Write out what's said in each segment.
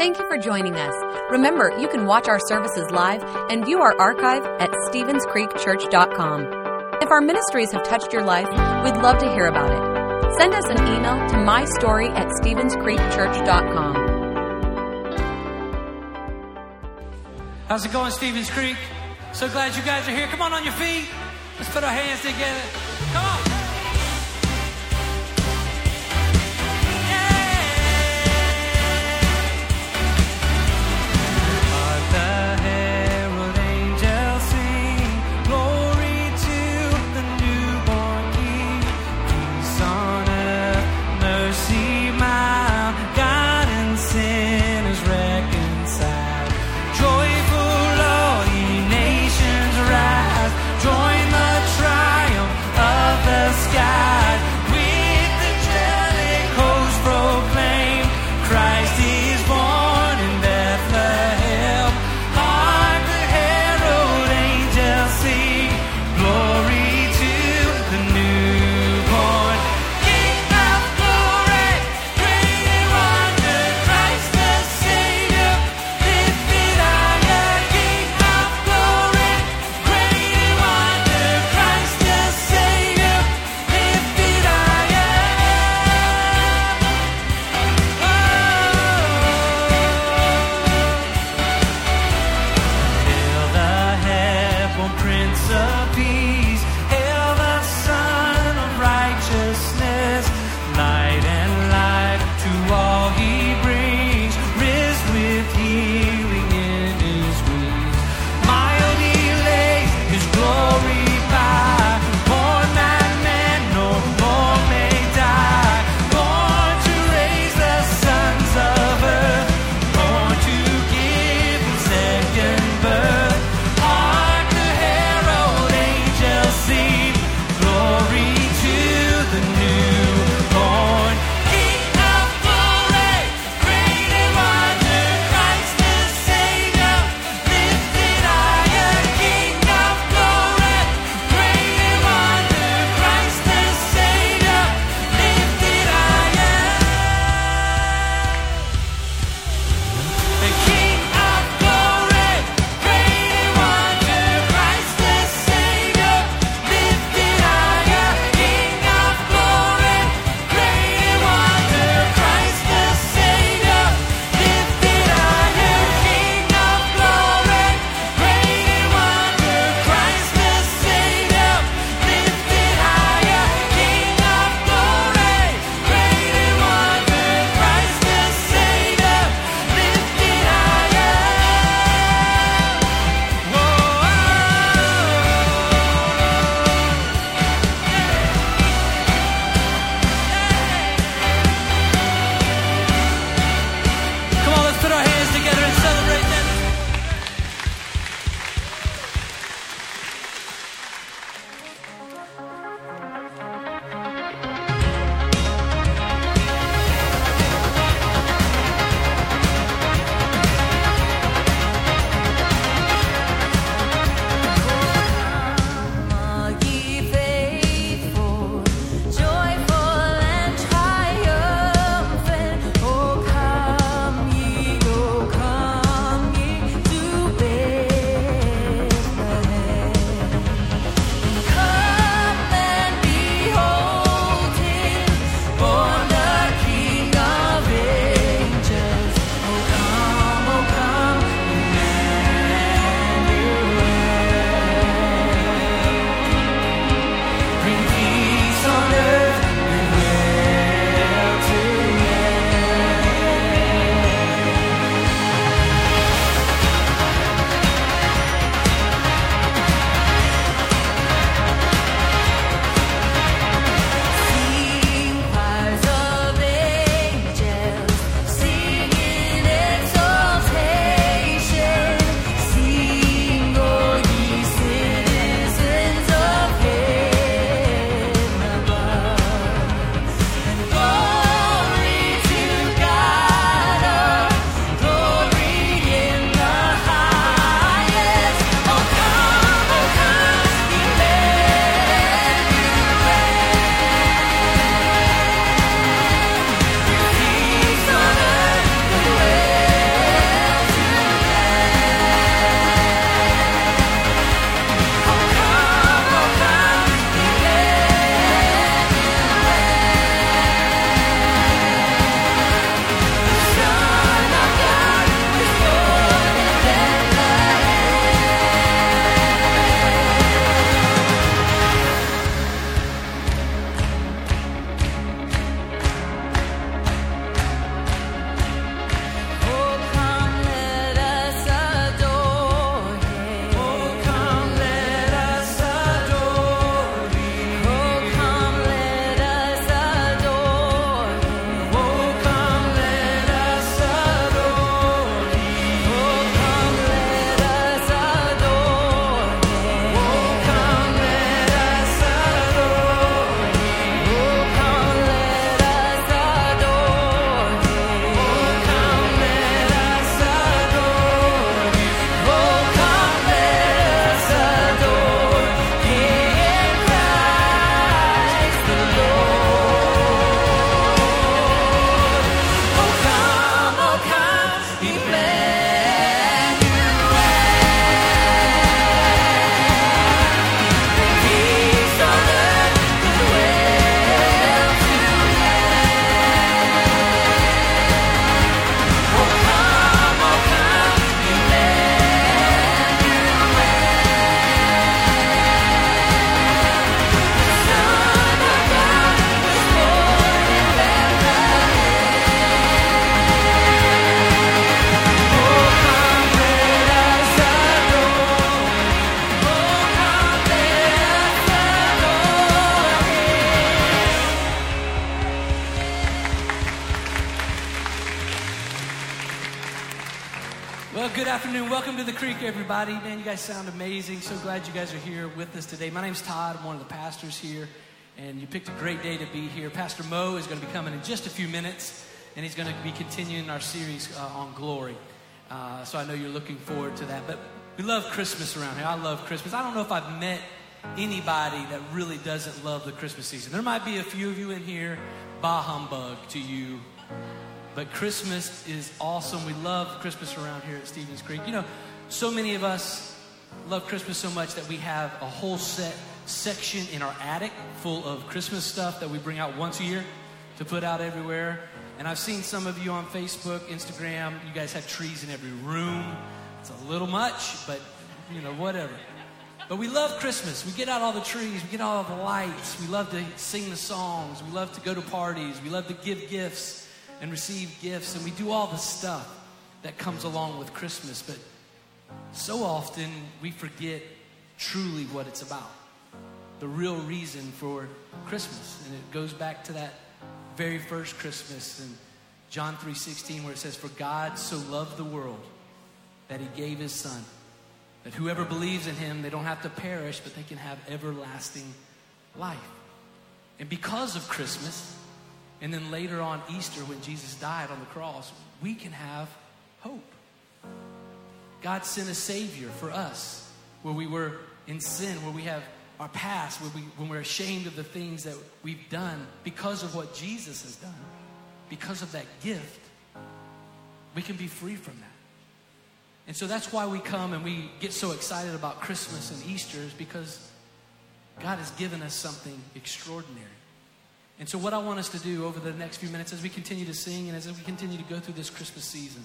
Thank you for joining us. Remember, you can watch our services live and view our archive at StevensCreekChurch.com. If our ministries have touched your life, we'd love to hear about it. Send us an email to mystory at StevensCreekChurch.com. How's it going, Stevens Creek? So glad you guys are here. Come on on your feet. Let's put our hands together. Creek, everybody. Man, you guys sound amazing. So glad you guys are here with us today. My name's Todd. I'm one of the pastors here, and you picked a great day to be here. Pastor Mo is going to be coming in just a few minutes, and he's going to be continuing our series uh, on glory. Uh, so I know you're looking forward to that. But we love Christmas around here. I love Christmas. I don't know if I've met anybody that really doesn't love the Christmas season. There might be a few of you in here, bah humbug to you but Christmas is awesome. We love Christmas around here at Stevens Creek. You know, so many of us love Christmas so much that we have a whole set section in our attic full of Christmas stuff that we bring out once a year to put out everywhere. And I've seen some of you on Facebook, Instagram. You guys have trees in every room. It's a little much, but you know, whatever. But we love Christmas. We get out all the trees, we get all the lights. We love to sing the songs. We love to go to parties. We love to give gifts and receive gifts, and we do all the stuff that comes along with Christmas. But so often we forget truly what it's about the real reason for Christmas. And it goes back to that very first Christmas in John 3:16 where it says for God so loved the world that he gave his son that whoever believes in him they don't have to perish but they can have everlasting life. And because of Christmas, and then later on Easter, when Jesus died on the cross, we can have hope. God sent a Savior for us where we were in sin, where we have our past, where we, when we're ashamed of the things that we've done because of what Jesus has done, because of that gift, we can be free from that. And so that's why we come and we get so excited about Christmas and Easter, is because God has given us something extraordinary. And so, what I want us to do over the next few minutes as we continue to sing and as we continue to go through this Christmas season,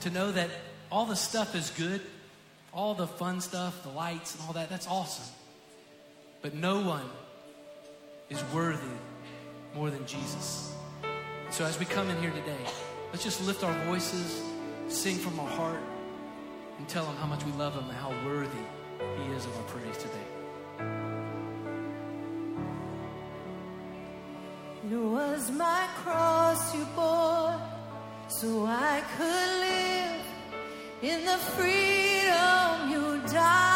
to know that all the stuff is good, all the fun stuff, the lights and all that, that's awesome. But no one is worthy more than Jesus. So, as we come in here today, let's just lift our voices, sing from our heart, and tell Him how much we love Him and how worthy He is of our praise today. It was my cross you bore so I could live in the freedom you died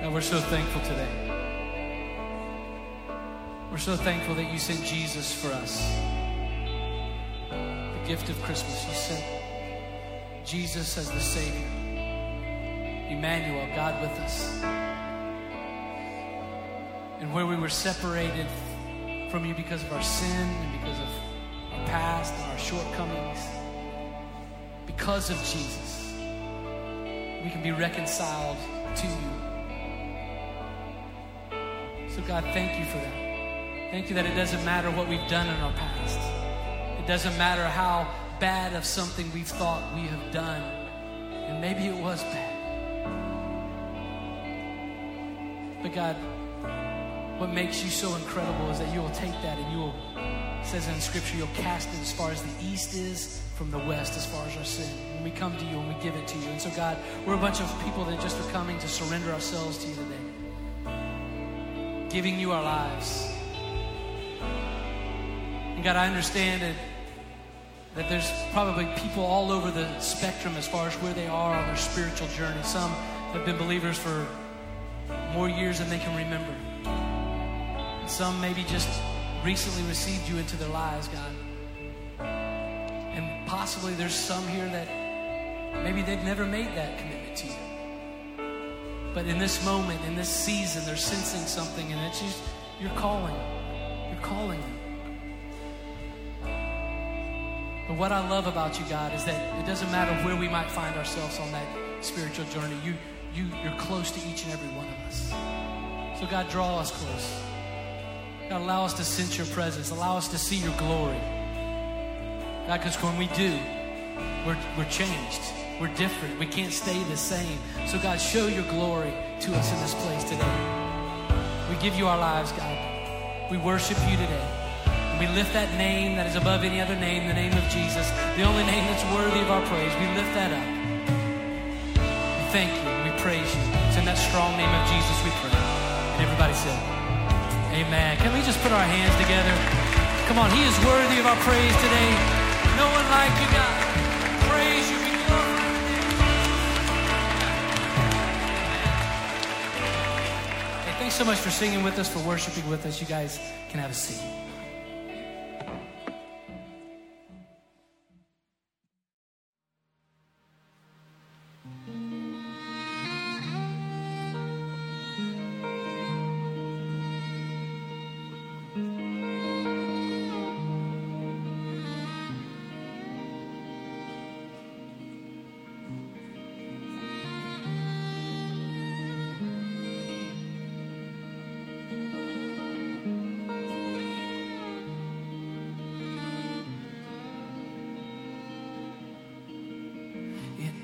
God, we're so thankful today. We're so thankful that you sent Jesus for us. The gift of Christmas. You sent Jesus as the Savior. Emmanuel, God with us. And where we were separated from you because of our sin and because of our past and our shortcomings, because of Jesus, we can be reconciled to you. So, God, thank you for that. Thank you that it doesn't matter what we've done in our past. It doesn't matter how bad of something we've thought we have done. And maybe it was bad. But God, what makes you so incredible is that you will take that and you will, says in Scripture, you'll cast it as far as the east is from the west, as far as our sin. When we come to you and we give it to you. And so, God, we're a bunch of people that just are coming to surrender ourselves to you today, giving you our lives. And God, I understand that, that there's probably people all over the spectrum as far as where they are on their spiritual journey. Some have been believers for more years than they can remember. And some maybe just recently received you into their lives, God. And possibly there's some here that maybe they've never made that commitment to you. But in this moment, in this season, they're sensing something, and it's just, you're calling. You're calling them. But what I love about you, God, is that it doesn't matter where we might find ourselves on that spiritual journey. You, you, you're close to each and every one of us. So, God, draw us close. God, allow us to sense your presence. Allow us to see your glory. God, because when we do, we're, we're changed. We're different. We can't stay the same. So, God, show your glory to us in this place today. We give you our lives, God. We worship you today. We lift that name that is above any other name, the name of Jesus, the only name that's worthy of our praise. We lift that up. We thank you. We praise you. It's in that strong name of Jesus we pray. And everybody said, Amen. Can we just put our hands together? Come on, He is worthy of our praise today. No one like you, God. So much for singing with us, for worshiping with us. You guys can have a seat.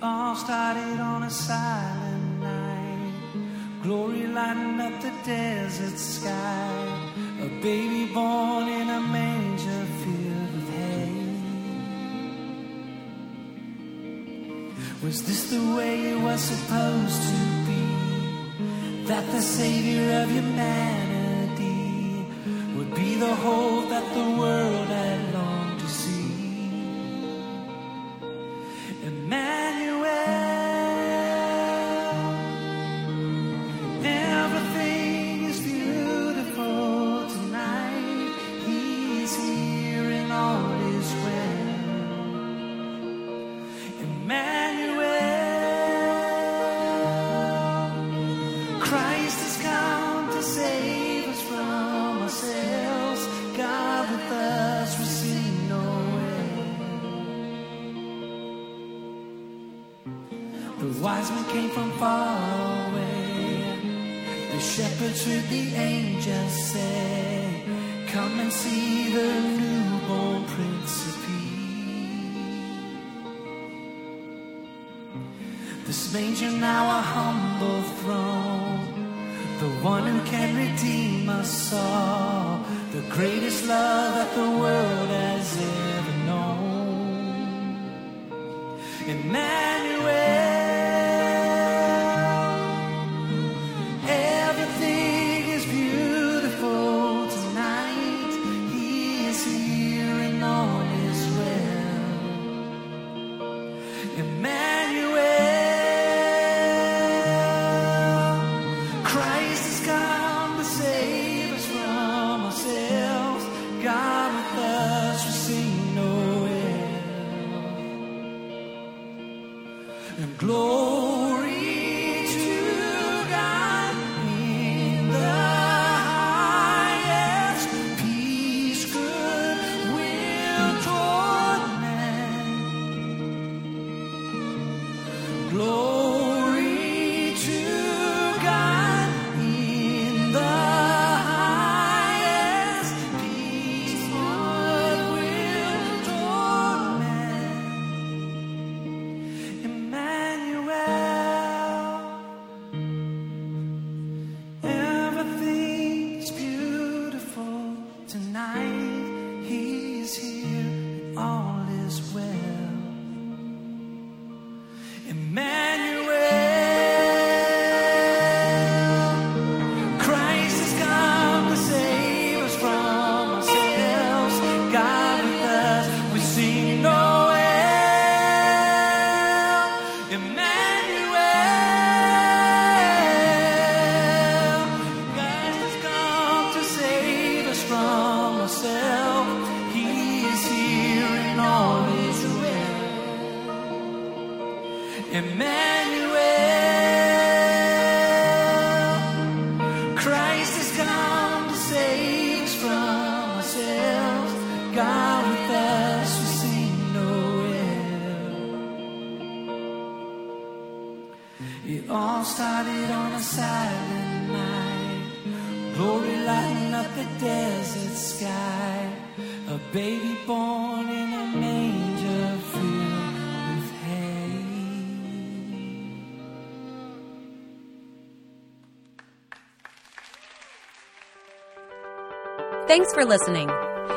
All started on a silent night. Glory lighting up the desert sky. A baby born in a manger filled with hay. Was this the way it was supposed to be? That the Savior of humanity would be the hope that the world had longed to see. Emmanuel, the angels say, Come and see the newborn Prince of Peace. This manger now a humble throne. The one who can redeem us all. The greatest love that the world has ever known. Emmanuel, and glory God with us, we sing Noel. It all started on a silent night. Glory lighting up the desert sky. A baby born in a manger filled with hay. Thanks for listening.